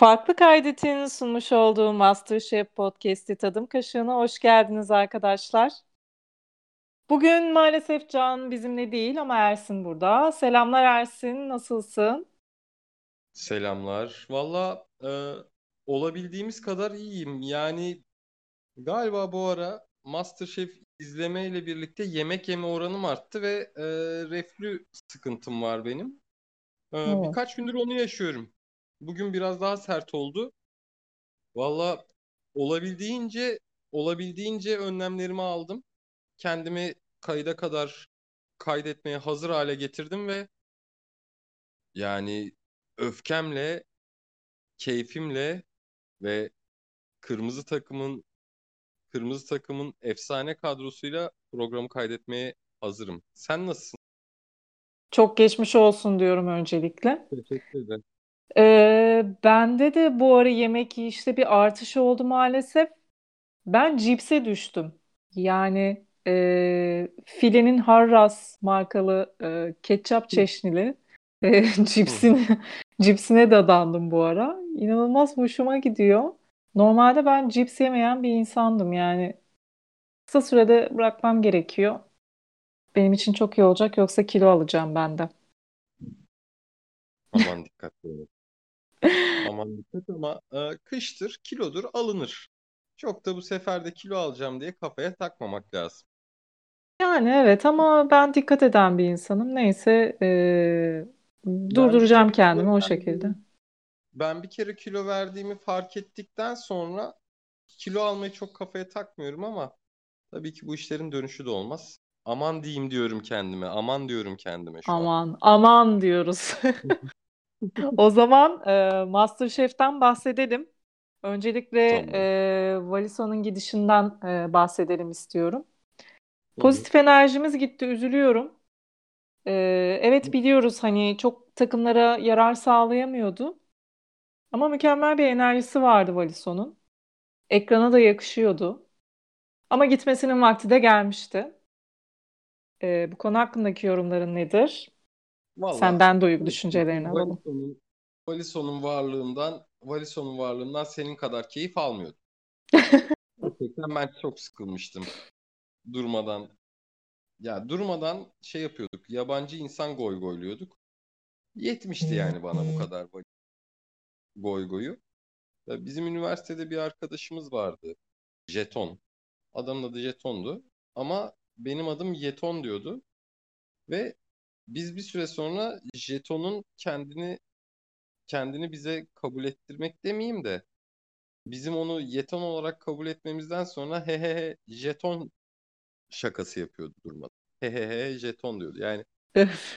Farklı Kaydet'in sunmuş olduğu MasterChef Podcast'i Tadım Kaşığı'na hoş geldiniz arkadaşlar. Bugün maalesef Can bizimle değil ama Ersin burada. Selamlar Ersin, nasılsın? Selamlar. Valla e, olabildiğimiz kadar iyiyim. Yani galiba bu ara MasterChef izlemeyle birlikte yemek yeme oranım arttı ve e, reflü sıkıntım var benim. E, Evet. birkaç gündür onu yaşıyorum. Bugün biraz daha sert oldu. Valla olabildiğince olabildiğince önlemlerimi aldım. Kendimi kayda kadar kaydetmeye hazır hale getirdim ve yani öfkemle, keyfimle ve kırmızı takımın kırmızı takımın efsane kadrosuyla programı kaydetmeye hazırım. Sen nasılsın? Çok geçmiş olsun diyorum öncelikle. Teşekkür ederim. Ee, bende de bu ara yemek yiyişte bir artış oldu maalesef. Ben cipse düştüm. Yani e, Filenin Harras markalı e, ketçap çeşnili e, hı. cipsine, cipsine dadandım bu ara. İnanılmaz hoşuma gidiyor. Normalde ben cips yemeyen bir insandım yani. Kısa sürede bırakmam gerekiyor. Benim için çok iyi olacak yoksa kilo alacağım ben de. Aman dikkat edin. Aman dikkat ama e, kıştır, kilodur alınır. Çok da bu sefer de kilo alacağım diye kafaya takmamak lazım. Yani evet ama ben dikkat eden bir insanım. Neyse e, Ben durduracağım kere kendimi kilo o şekilde. ben bir kere kilo verdiğimi fark ettikten sonra kilo almayı çok kafaya takmıyorum ama tabii ki bu işlerin dönüşü de olmaz. Aman diyeyim diyorum kendime. Aman diyorum kendime şu an. Aman aman diyoruz. O zaman e, MasterChef'ten bahsedelim. Öncelikle Tamam. e, Valison'un gidişinden e, bahsedelim istiyorum. Pozitif enerjimiz gitti, üzülüyorum. E, evet biliyoruz hani çok takımlara yarar sağlayamıyordu. Ama mükemmel bir enerjisi vardı Valison'un. Ekrana da yakışıyordu. Ama gitmesinin vakti de gelmişti. E, bu konu hakkındaki yorumların nedir? Valla Senden duygu düşüncelerini alalım. Valisson'un varlığından Valisson'un varlığından senin kadar keyif almıyordum. Gerçekten ben çok sıkılmıştım durmadan. Ya durmadan şey yapıyorduk. Yabancı insan goy goyluyorduk. Yetmişti yani bana bu kadar goy goyu. Ya Bizim üniversitede bir arkadaşımız vardı. Jeton. Adamın adı Jeton'du. Ama benim adım Yeton diyordu. Ve biz bir süre sonra Jeton'un kendini kendini bize kabul ettirmek demeyeyim de bizim onu Yeton olarak kabul etmemizden sonra he he he jeton şakası yapıyordu durmadan. He he he jeton diyordu. Yani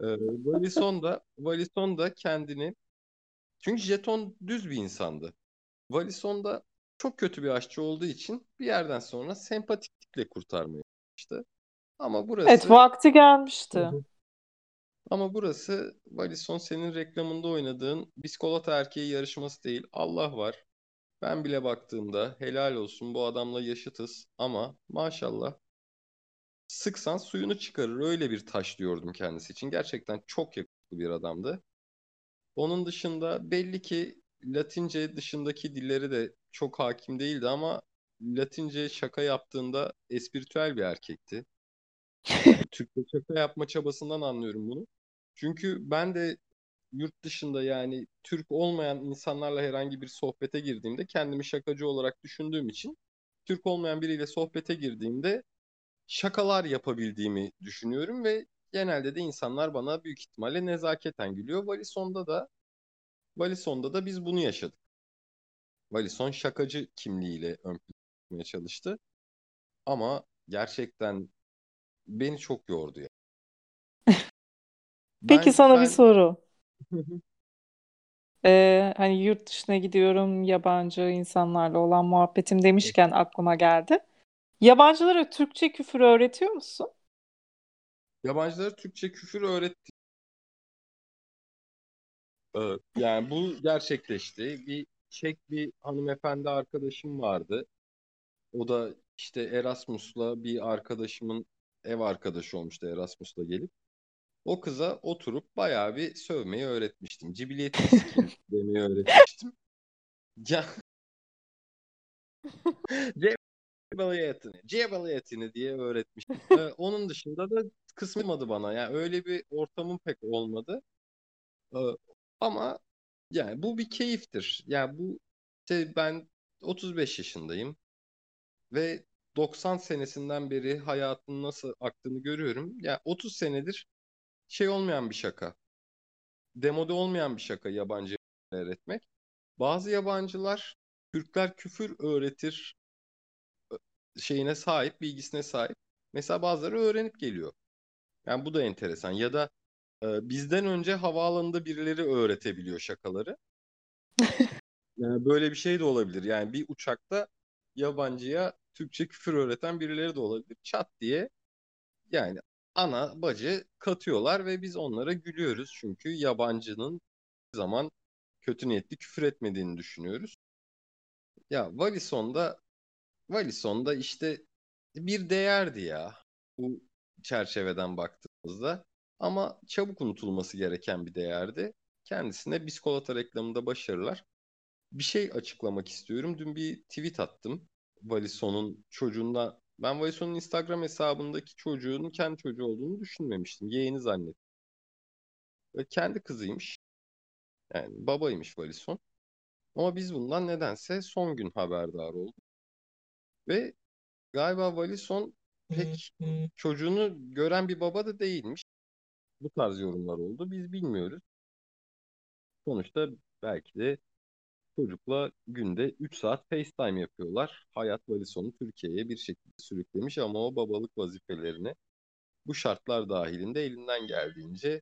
e, Valisson da Valisson da kendini çünkü jeton düz bir insandı. Valisson da çok kötü bir aşçı olduğu için bir yerden sonra sempatiklikle kurtarmaya çalıştı. Ama Evet, burası vakti Hı gelmişti. Ama burası Valisson senin reklamında oynadığın Biskolata Erkeği yarışması değil. Allah var. Ben bile baktığımda helal olsun bu adamla yaşıtız ama maşallah sıksan suyunu çıkarır öyle bir taş diyordum kendisi için. Gerçekten çok yakışıklı bir adamdı. Onun dışında belli ki Latince dışındaki dilleri de çok hakim değildi ama Latince şaka yaptığında espritüel bir erkekti. Türkçe şaka yapma çabasından anlıyorum bunu. Çünkü ben de yurt dışında yani Türk olmayan insanlarla herhangi bir sohbete girdiğimde kendimi şakacı olarak düşündüğüm için Türk olmayan biriyle sohbete girdiğimde şakalar yapabildiğimi düşünüyorum ve genelde de insanlar bana büyük ihtimalle nezaketen gülüyor. Valison'da da Valison'da da biz bunu yaşadık. Valison şakacı kimliğiyle ön plana çıkmaya çalıştı ama gerçekten beni çok yordu ya. Peki Ben sana bir ben soru. Ee, hani yurt dışına gidiyorum, yabancı insanlarla olan muhabbetim demişken aklıma geldi. Yabancılara Türkçe küfür öğretiyor musun? yabancılara Türkçe küfür öğrettim. Evet, yani bu gerçekleşti. Bir Çek bir hanımefendi arkadaşım vardı. O da işte Erasmus'la bir arkadaşımın ev arkadaşı olmuştu Erasmus'la gelip. O kıza oturup bayağı bir sövmeyi öğretmiştim. Sikeyim demeyi öğretmiştim. Ya Cebaliyetini, Cebaliyetini diye öğretmiş. Ee, onun dışında da kısmadı bana. Yani öyle bir ortamım pek olmadı. Ee, ama yani bu bir keyiftir. Yani bu işte ben 35 yaşındayım ve 90 senesinden beri hayatın nasıl aktığını görüyorum. Yani 30 senedir şey olmayan bir şaka. Demode olmayan bir şaka yabancı öğretmek. Bazı yabancılar Türkler küfür öğretir şeyine sahip, bilgisine sahip. Mesela bazıları öğrenip geliyor. Yani bu da enteresan. Ya da e, bizden önce havaalanında birileri öğretebiliyor şakaları. Yani böyle bir şey de olabilir. Yani bir uçakta yabancıya Türkçe küfür öğreten birileri de olabilir. Çat diye yani ana bacı katıyorlar ve biz onlara gülüyoruz. Çünkü yabancının zaman kötü niyetli küfür etmediğini düşünüyoruz. Ya Walison'da Walison'da işte bir değerdi ya bu çerçeveden baktığımızda. Ama çabuk unutulması gereken bir değerdi. Kendisine biskolata reklamında başarılar. Bir şey açıklamak istiyorum. Dün bir tweet attım. Walison'un çocuğunda ben Walison'un Instagram hesabındaki çocuğun kendi çocuğu olduğunu düşünmemiştim. Yeğeni zannettim. Ve kendi kızıymış. Yani babaymış Walison. Ama biz bundan nedense son gün haberdar olduk. Ve galiba Walison pek çocuğunu gören bir baba da değilmiş. Bu tarz yorumlar oldu. Biz bilmiyoruz. Sonuçta belki de çocukla günde 3 saat FaceTime yapıyorlar. Hayat Walison'u Türkiye'ye bir şekilde sürüklemiş ama o babalık vazifelerini bu şartlar dahilinde elinden geldiğince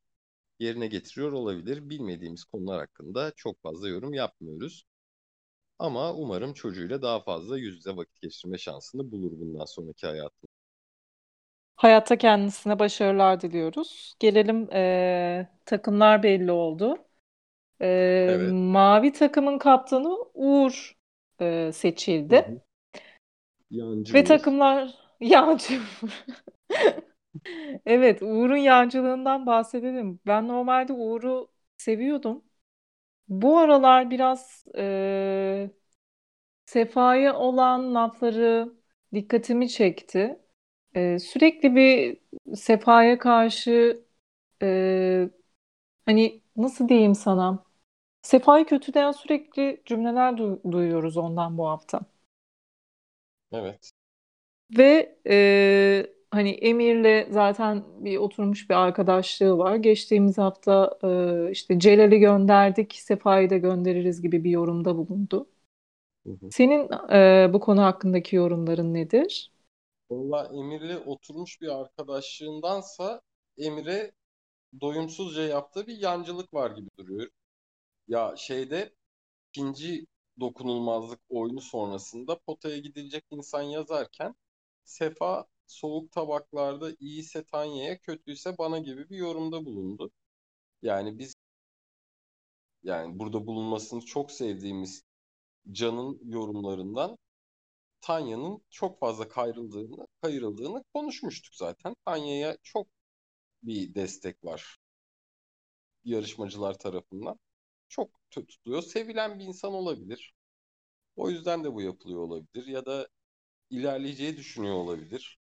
yerine getiriyor olabilir. Bilmediğimiz konular hakkında çok fazla yorum yapmıyoruz. Ama umarım çocuğuyla daha fazla yüz yüze vakit geçirme şansını bulur bundan sonraki hayatında. Hayatta kendisine başarılar diliyoruz. Gelelim eee, takımlar belli oldu. Eee, Evet. mavi takımın kaptanı Uğur Hı seçildi. hı. Yancı Ve takımlar yancı. Evet, Uğur'un yancılığından bahsedelim. Ben normalde Uğur'u seviyordum. Bu aralar biraz eee Sefa'ya olan lafları dikkatimi çekti. Eee, sürekli bir Sefa'ya karşı eee, hani nasıl diyeyim sana? Sefa'yı kötüleyen sürekli cümleler du- duyuyoruz ondan bu hafta. Evet. Ve e, hani Emir'le zaten bir oturmuş bir arkadaşlığı var. Geçtiğimiz hafta e, işte Celal'i gönderdik, Sefa'yı da göndeririz gibi bir yorumda bulundu. Hı hı. Senin e, bu konu hakkındaki yorumların nedir? Valla Emir'le oturmuş bir arkadaşlığındansa Emir'e doyumsuzca yaptığı bir yancılık var gibi duruyor. Ya şeyde ikinci dokunulmazlık oyunu sonrasında potaya gidilecek insan yazarken Sefa soğuk tabaklarda iyiyse Tanya'ya kötüyse bana gibi bir yorumda bulundu. Yani biz yani burada bulunmasını çok sevdiğimiz Can'ın yorumlarından Tanya'nın çok fazla kayrıldığını, kayırıldığını konuşmuştuk zaten. Tanya'ya çok bir destek var yarışmacılar tarafından. Çok tutuluyor. Sevilen bir insan olabilir. O yüzden de bu yapılıyor olabilir. Ya da ilerleyeceği düşünüyor olabilir.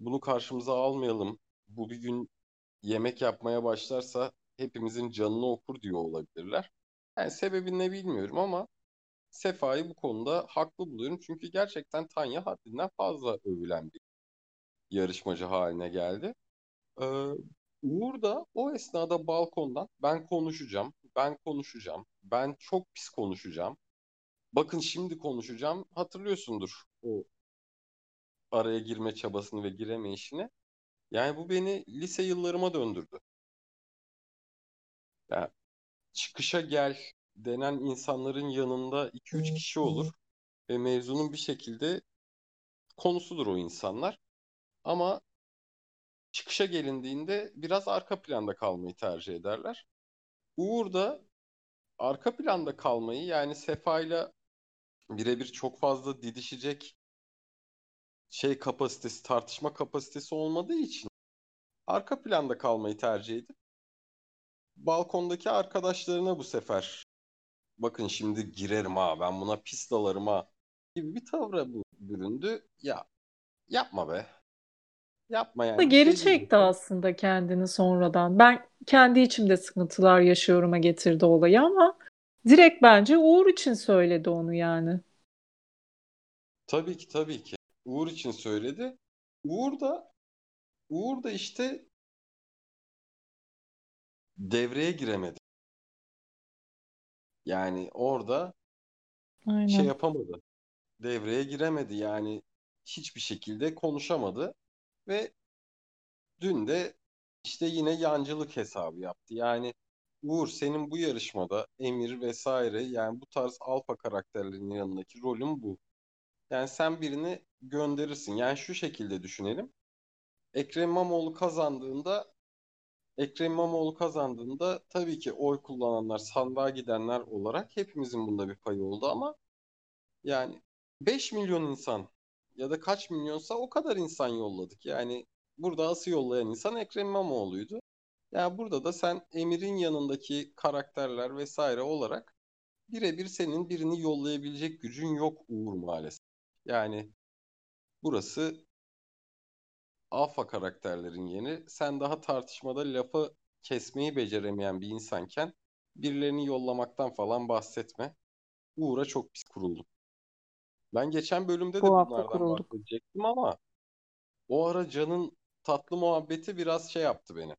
Bunu karşımıza almayalım. Bu bir gün yemek yapmaya başlarsa hepimizin canını okur diyor olabilirler. Yani sebebi ne bilmiyorum ama Sefa'yı bu konuda haklı buluyorum. Çünkü gerçekten Tanya haddinden fazla övülen bir yarışmacı haline geldi. Ee, Uğur da o esnada balkondan ben konuşacağım, ben konuşacağım, ben çok pis konuşacağım. Bakın şimdi konuşacağım. Hatırlıyorsundur o araya girme çabasını ve giremeyişini. Yani bu beni lise yıllarıma döndürdü. Yani çıkışa gel denen insanların yanında 2-3 kişi olur ve mevzunun bir şekilde konusudur o insanlar. Ama çıkışa gelindiğinde biraz arka planda kalmayı tercih ederler. Uğur da arka planda kalmayı yani Sefa'yla birebir çok fazla didişecek şey kapasitesi, tartışma kapasitesi olmadığı için arka planda kalmayı tercih edip balkondaki arkadaşlarına bu sefer bakın şimdi girerim ha ben buna pis dalarım ha gibi bir tavra büründü. Ya yapma be. Yapma yani geri şey çekti aslında kendini sonradan. Ben kendi içimde sıkıntılar yaşıyorum'a getirdi olayı ama direkt bence Uğur için söyledi onu yani. Tabii ki tabii ki. Uğur için söyledi. Uğur da Uğur da işte devreye giremedi. Yani orada şey Aynen. yapamadı. Devreye giremedi. Yani hiçbir şekilde konuşamadı ve dün de işte yine yancılık hesabı yaptı. Yani Uğur senin bu yarışmada Emir vesaire yani bu tarz alfa karakterlerin yanındaki rolün bu. Yani sen birini gönderirsin. Yani şu şekilde düşünelim. Ekrem İmamoğlu kazandığında Ekrem İmamoğlu kazandığında tabii ki oy kullananlar, sandığa gidenler olarak hepimizin bunda bir payı oldu ama yani 5 milyon insan ya da kaç milyonsa o kadar insan yolladık. Yani burada asıl yollayan insan Ekrem İmamoğlu'ydu. Yani burada da sen Emir'in yanındaki karakterler vesaire olarak birebir senin birini yollayabilecek gücün yok Uğur maalesef. Yani burası alfa karakterlerin yeri. Sen daha tartışmada lafı kesmeyi beceremeyen bir insanken birilerini yollamaktan falan bahsetme. Uğur'a çok pis kuruldum. Ben geçen bölümde Bu de hafta bunlardan kurulduk. bahsedecektim ama o ara Can'ın tatlı muhabbeti biraz şey yaptı beni.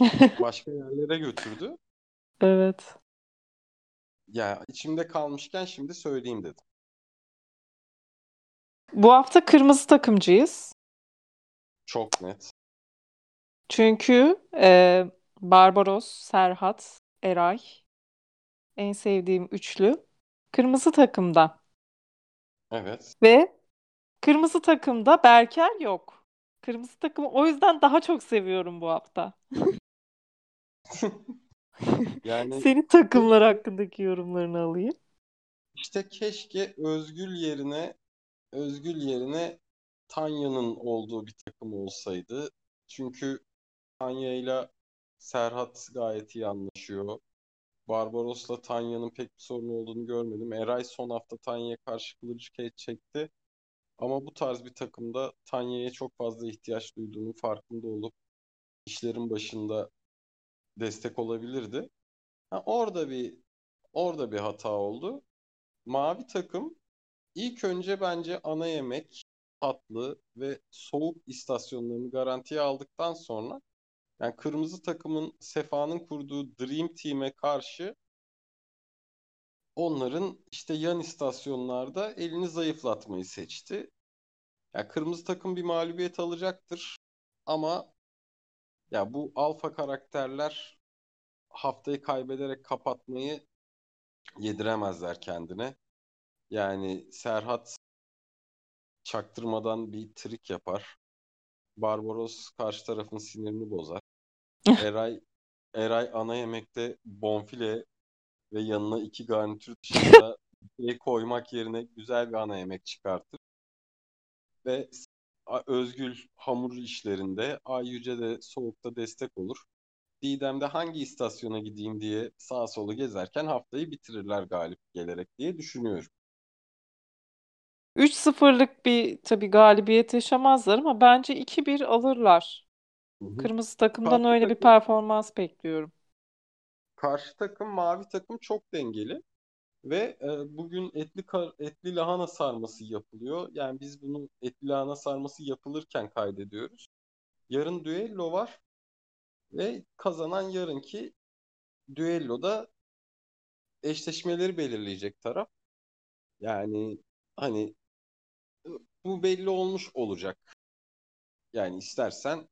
Başka yerlere götürdü. Evet. Ya içimde kalmışken şimdi söyleyeyim dedim. Bu hafta kırmızı takımcıyız. Çok net. Çünkü e, Barbaros, Serhat, Eray en sevdiğim üçlü kırmızı takımda. Evet. Ve kırmızı takımda Berker yok. Kırmızı takımı o yüzden daha çok seviyorum bu hafta. Yani Senin takımlar hakkındaki yorumlarını alayım. işte keşke Özgül yerine Özgül yerine Tanya'nın olduğu bir takım olsaydı. Çünkü Tanya ile Serhat gayet iyi anlaşıyor. Barbaros'la Tanya'nın pek bir sorun olduğunu görmedim. Eray son hafta Tanya'ya karşı kılıcı keç çekti. Ama bu tarz bir takımda Tanya'ya çok fazla ihtiyaç duyduğunun farkında olup işlerin başında destek olabilirdi. Ha, orada bir orada bir hata oldu. Mavi takım ilk önce bence ana yemek, tatlı ve soğuk istasyonlarını garantiye aldıktan sonra yani kırmızı takımın Sefa'nın kurduğu Dream Team'e karşı onların işte yan istasyonlarda elini zayıflatmayı seçti. Yani kırmızı takım bir mağlubiyet alacaktır ama ya bu alfa karakterler haftayı kaybederek kapatmayı yediremezler kendine. Yani Serhat çaktırmadan bir trik yapar. Barbaros karşı tarafın sinirini bozar. Eray Eray ana yemekte bonfile ve yanına iki garnitür dışında şey koymak yerine güzel bir ana yemek çıkartır. Ve Özgül hamur işlerinde, Ay Yüce de soğukta destek olur. Didem de hangi istasyona gideyim diye sağa solu gezerken haftayı bitirirler galip gelerek diye düşünüyorum. 3-0'lık bir tabii galibiyet yaşamazlar ama bence 2-1 alırlar. Hı hı. Kırmızı takımdan Karşı öyle bir takım, performans bekliyorum. karşı takım mavi takım çok dengeli ve e, bugün etli kar- etli lahana sarması yapılıyor. Yani biz bunu etli lahana sarması yapılırken kaydediyoruz. Yarın düello var ve kazanan yarınki düelloda eşleşmeleri belirleyecek taraf. Yani hani bu belli olmuş olacak. Yani istersen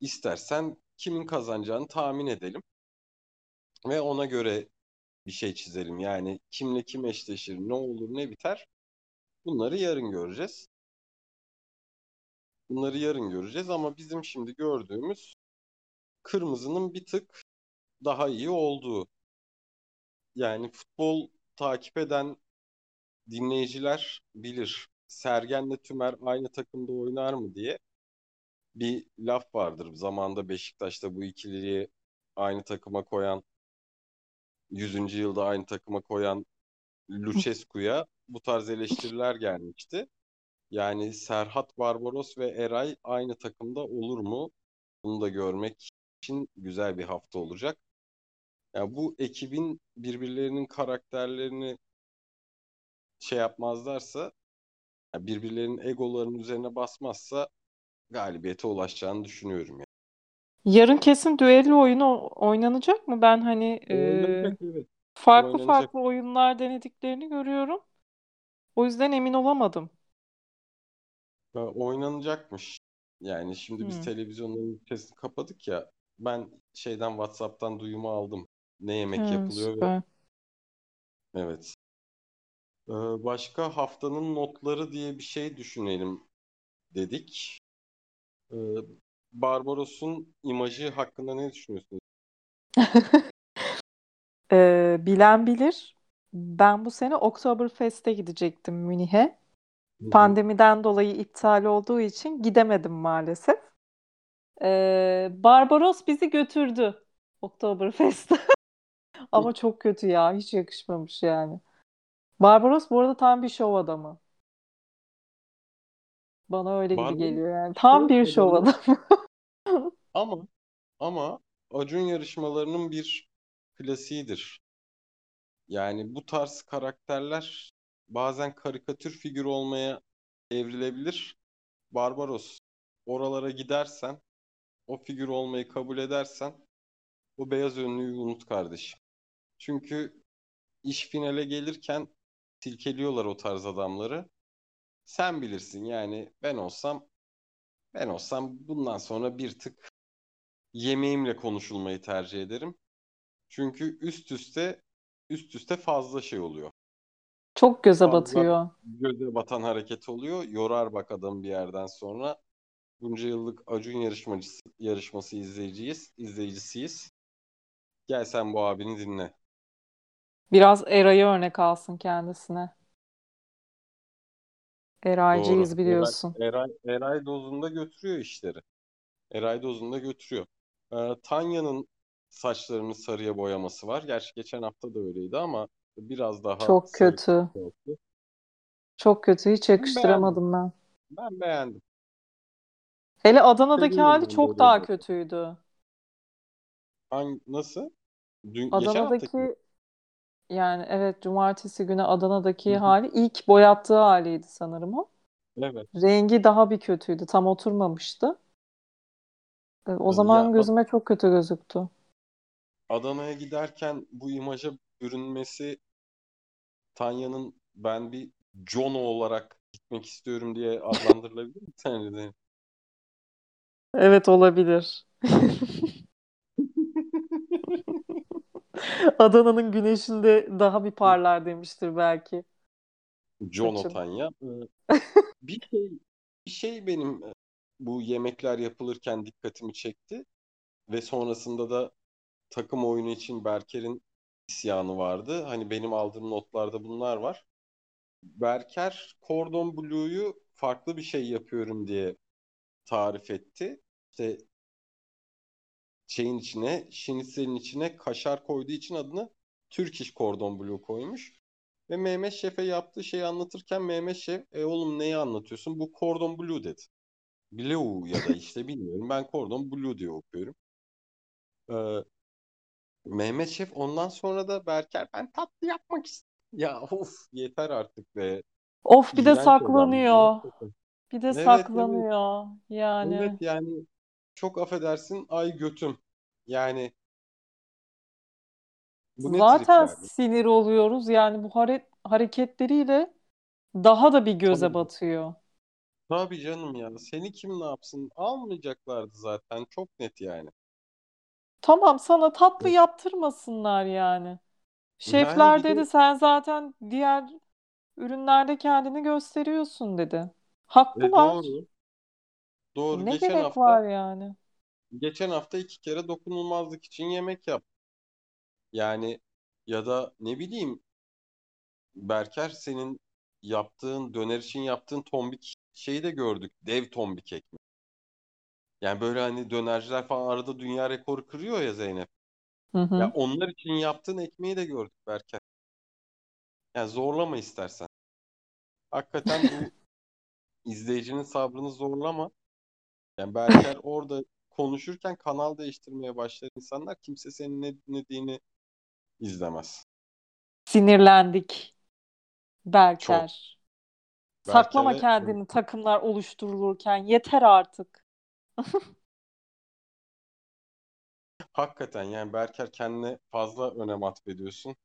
istersen kimin kazanacağını tahmin edelim ve ona göre bir şey çizelim. Yani kimle kim eşleşir, ne olur, ne biter. Bunları yarın göreceğiz. Bunları yarın göreceğiz ama bizim şimdi gördüğümüz kırmızının bir tık daha iyi olduğu. Yani futbol takip eden dinleyiciler bilir. Sergen'le Tümer aynı takımda oynar mı diye bir laf vardır. Zamanında Beşiktaş'ta bu ikiliyi aynı takıma koyan 100. yılda aynı takıma koyan Lucescu'ya bu tarz eleştiriler gelmişti. Yani Serhat Barbaros ve Eray aynı takımda olur mu? Bunu da görmek için güzel bir hafta olacak. Ya yani bu ekibin birbirlerinin karakterlerini şey yapmazlarsa, yani birbirlerinin egolarının üzerine basmazsa galibiyete ulaşacağını düşünüyorum yani. Yarın kesin düello oyunu oynanacak mı? Ben hani Oynanacak, e, evet. farklı Oynanacak. farklı oyunlar denediklerini görüyorum. O yüzden emin olamadım. Ha, oynanacakmış. Yani şimdi biz Hmm. televizyonların sesini kapadık ya. Ben şeyden WhatsApp'tan duyumu aldım. Ne yemek Ha, yapılıyor ve süper. evet. Ee, başka haftanın notları diye bir şey düşünelim dedik. Ee, Barbaros'un imajı hakkında ne düşünüyorsunuz? Ee, bilen bilir. Ben bu sene Oktoberfest'e gidecektim Münih'e. Pandemiden dolayı iptal olduğu için gidemedim maalesef. Ee, Barbaros bizi götürdü Oktoberfest'e. Ama çok kötü ya. Hiç yakışmamış yani. Barbaros bu arada tam bir şov adamı. Bana öyle gibi Barbaros geliyor yani. Tam bir şov adamı adamı. ama ama Acun yarışmalarının bir klasiğidir. Yani bu tarz karakterler bazen karikatür figür olmaya evrilebilir. Barbaros oralara gidersen, o figür olmayı kabul edersen o beyaz önlüğü unut kardeşim. Çünkü iş finale gelirken silkeliyorlar o tarz adamları. Sen bilirsin yani ben olsam ben olsam bundan sonra bir tık yemeğimle konuşulmayı tercih ederim. Çünkü üst üste üst üste fazla şey oluyor. Çok göze Fazla batıyor. göze batan hareket oluyor. Yorar bak adam bir yerden sonra. Bunca yıllık Acun yarışmacısı, yarışması izleyiciyiz, izleyicisiyiz. Gel sen bu abini dinle. Biraz Eray'ı örnek alsın kendisine. Doğru. Eraycıyız Eray, biliyorsun. Eray, Eray dozunda götürüyor işleri. Eray dozunda götürüyor. Ee, Tanya'nın saçlarını sarıya boyaması var. Gerçi geçen hafta da öyleydi ama biraz daha Çok kötü. oldu. Çok kötü. Hiç Ben yakıştıramadım ben. Ben beğendim. Hele Adana'daki Seviyorum hali ben çok daha şeyleri. kötüydü. Hangi, nasıl? Dün? Adana'daki yani evet cumartesi günü Adana'daki Hı hı. hali ilk boyattığı haliydi sanırım o. Evet. Rengi daha bir kötüydü. Tam oturmamıştı. E, O Ee, Ya zaman gözüme çok kötü gözüktü. Adana'ya giderken bu imaja bürünmesi Tanya'nın ben bir Jono olarak gitmek istiyorum diye adlandırılabilir mi sence? Evet olabilir. Adana'nın güneşinde daha bir parlar demiştir belki Jono saçım. Tanya. Ee, Bir şey, bir şey benim e, bu yemekler yapılırken dikkatimi çekti ve sonrasında da takım oyunu için Berker'in isyanı vardı. Hani benim aldığım notlarda bunlar var. Berker Cordon Blue'yu farklı bir şey yapıyorum diye tarif etti. İşte şeyin içine, şinitzelin içine kaşar koyduğu için adını Turkish Cordon Bleu koymuş. Ve Mehmet Şef'e yaptığı şeyi anlatırken Mehmet Şef, e oğlum neyi anlatıyorsun? Bu Cordon Bleu dedi. Bleu ya da işte bilmiyorum. Ben Cordon Bleu diye okuyorum. Ee, Mehmet Şef ondan sonra da Berker ben tatlı yapmak istiyorum. Ya of yeter artık be. Of bir de İğrenç adam. saklanıyor. Gerçekten. Bir de Evet evet. saklanıyor. Evet Yani yani çok affedersin ay götüm. Yani bu ne trip zaten yani? sinir oluyoruz. Yani bu hare- hareketleriyle daha da bir göze Tabii. batıyor. Tabii canım ya. Seni kim ne yapsın? Almayacaklardı zaten. Çok net yani. Tamam sana tatlı yaptırmasınlar yani. Yani Şefler bir de dedi sen zaten diğer ürünlerde kendini gösteriyorsun dedi. e, Haklılar. doğru. Doğru. Ne Geçen gerek hafta var yani? geçen hafta iki kere dokunulmazlık için yemek yap. Yani ya da ne bileyim Berker senin yaptığın döner için yaptığın tombik şeyi de gördük. Dev tombik ekmek. Yani böyle hani dönerciler falan arada dünya rekoru kırıyor ya Zeynep. Hı Ya hı. onlar için yaptığın ekmeği de gördük Berker. Yani zorlama istersen. Hakikaten bu izleyicinin sabrını zorlama. Yani Berker orada konuşurken kanal değiştirmeye başlayan insanlar kimse senin ne dinlediğini izlemez. Sinirlendik Çok. Berker. Saklama Berker'e kendini takımlar oluşturulurken yeter artık. hakikaten yani Berker kendine fazla önem atfediyorsun.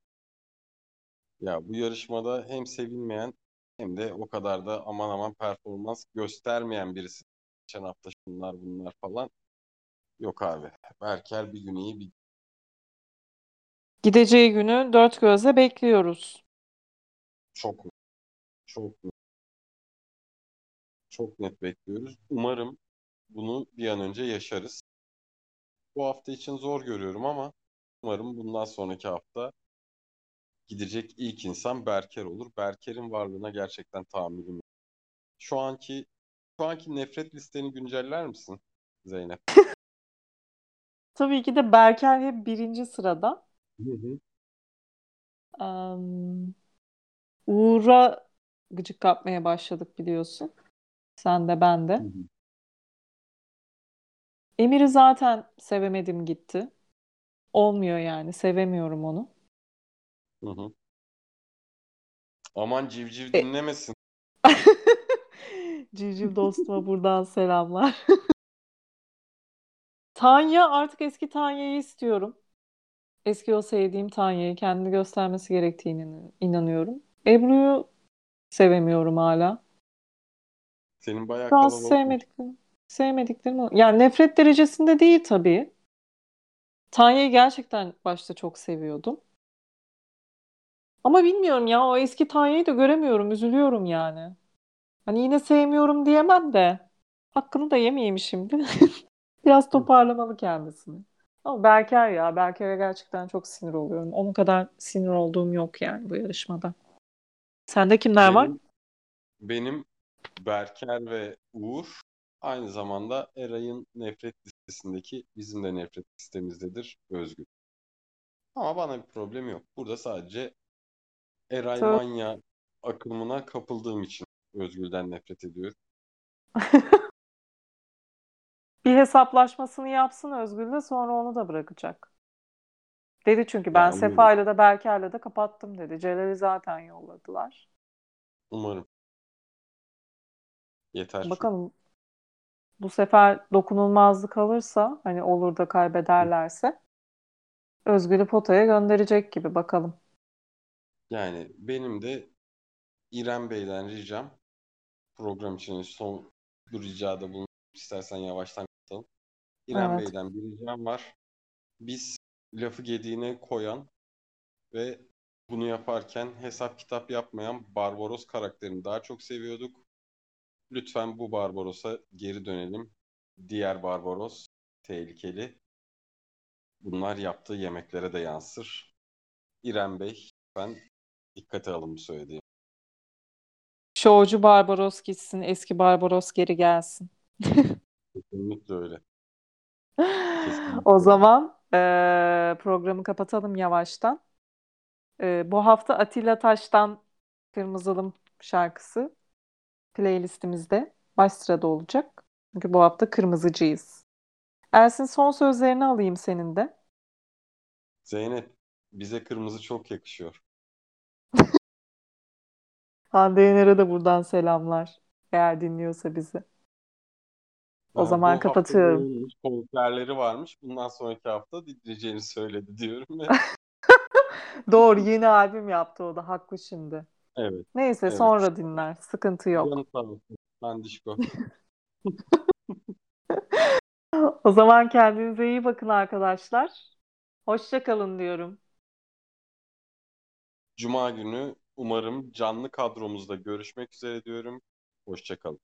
Ya bu yarışmada hem sevilmeyen hem de o kadar da aman aman performans göstermeyen birisi. Geçen hafta şunlar bunlar falan. Yok abi. Berker bir gün iyi bir Gideceği günü dört gözle bekliyoruz. çok çok çok net bekliyoruz. Umarım bunu bir an önce yaşarız. Bu hafta için zor görüyorum ama umarım bundan sonraki hafta gidecek ilk insan Berker olur. Berker'in varlığına gerçekten tahammülüm. Şu anki şu anki nefret listeni günceller misin Zeynep? Tabii ki de Berker hep birinci sırada. Hı hı. Am, Uğur'a gıcık kapmaya başladık biliyorsun. Sen de ben de. hı. Emir'i zaten sevemedim gitti. Olmuyor yani. Sevemiyorum onu. Hı hı. Aman civciv E- dinlemesin. Civciv dostuma buradan selamlar. Tanya artık eski Tanya'yı istiyorum. Eski o sevdiğim Tanya'yı kendini göstermesi gerektiğine inanıyorum. Ebru'yu sevemiyorum hala. Senin bayağı Şu an kalabalıkmış. sevmediklerim, sevmediklerim o- Yani nefret derecesinde değil tabii. Tanya'yı gerçekten başta çok seviyordum. Ama bilmiyorum ya o eski Tanya'yı da göremiyorum. Üzülüyorum yani. Hani yine sevmiyorum diyemem de hakkını da yemeyeyim şimdi. Biraz toparlamalı kendisini. Ama Berker ya. Berker'e gerçekten çok sinir oluyorum. Onun kadar sinir olduğum yok yani bu yarışmada. Sende kimler var? Benim benim Berker ve Uğur aynı zamanda Eray'ın nefret listesindeki bizim de nefret listemizdedir Özgür. Ama bana bir problem yok. Burada sadece Eray Tö- Manya akımına kapıldığım için Özgür'den nefret ediyorum. Bir hesaplaşmasını yapsın Özgür'le sonra onu da bırakacak. Dedi çünkü ben Ya umarım, Sefa'yla da Berker'le de kapattım dedi. Celal'i zaten yolladılar. umarım. Yeter. Bakalım bu sefer dokunulmazlık alırsa hani olur da kaybederlerse Özgür'ü potaya gönderecek gibi bakalım. Yani benim de İrem Bey'den ricam program için son bir ricada bulun. İstersen yavaştan kapatalım. İrem Evet. Bey'den bir ricam var. Biz lafı gediğine koyan ve bunu yaparken hesap kitap yapmayan Barbaros karakterini daha çok seviyorduk. Lütfen bu Barbaros'a geri dönelim. Diğer Barbaros tehlikeli. Bunlar yaptığı yemeklere de yansır. İrem Bey, lütfen dikkate alın bu söylediğim. Şovcu Barbaros gitsin, eski Barbaros geri gelsin. Kesinlikle öyle. Kesinlikle O zaman eee, programı kapatalım yavaştan. Eee, bu hafta Atilla Taş'tan Kırmızılım şarkısı playlistimizde baş sırada olacak. Çünkü bu hafta kırmızıcıyız. Ersin son sözlerini alayım senin de. Zeynep, bize kırmızı çok yakışıyor. Hande Yener'e de buradan selamlar. Eğer dinliyorsa bizi. O Ha, zaman kapatıyorum. konserleri varmış. Bundan sonraki hafta dinleyeceğini söyledi diyorum ve Doğru yeni albüm yaptı o da haklı şimdi. evet, Neyse evet. sonra dinler. Sıkıntı yok. Canı sağ olsun. Bandişko. O zaman kendinize iyi bakın arkadaşlar. Hoşça kalın diyorum. Cuma günü umarım canlı kadromuzda görüşmek üzere diyorum. Hoşça kalın.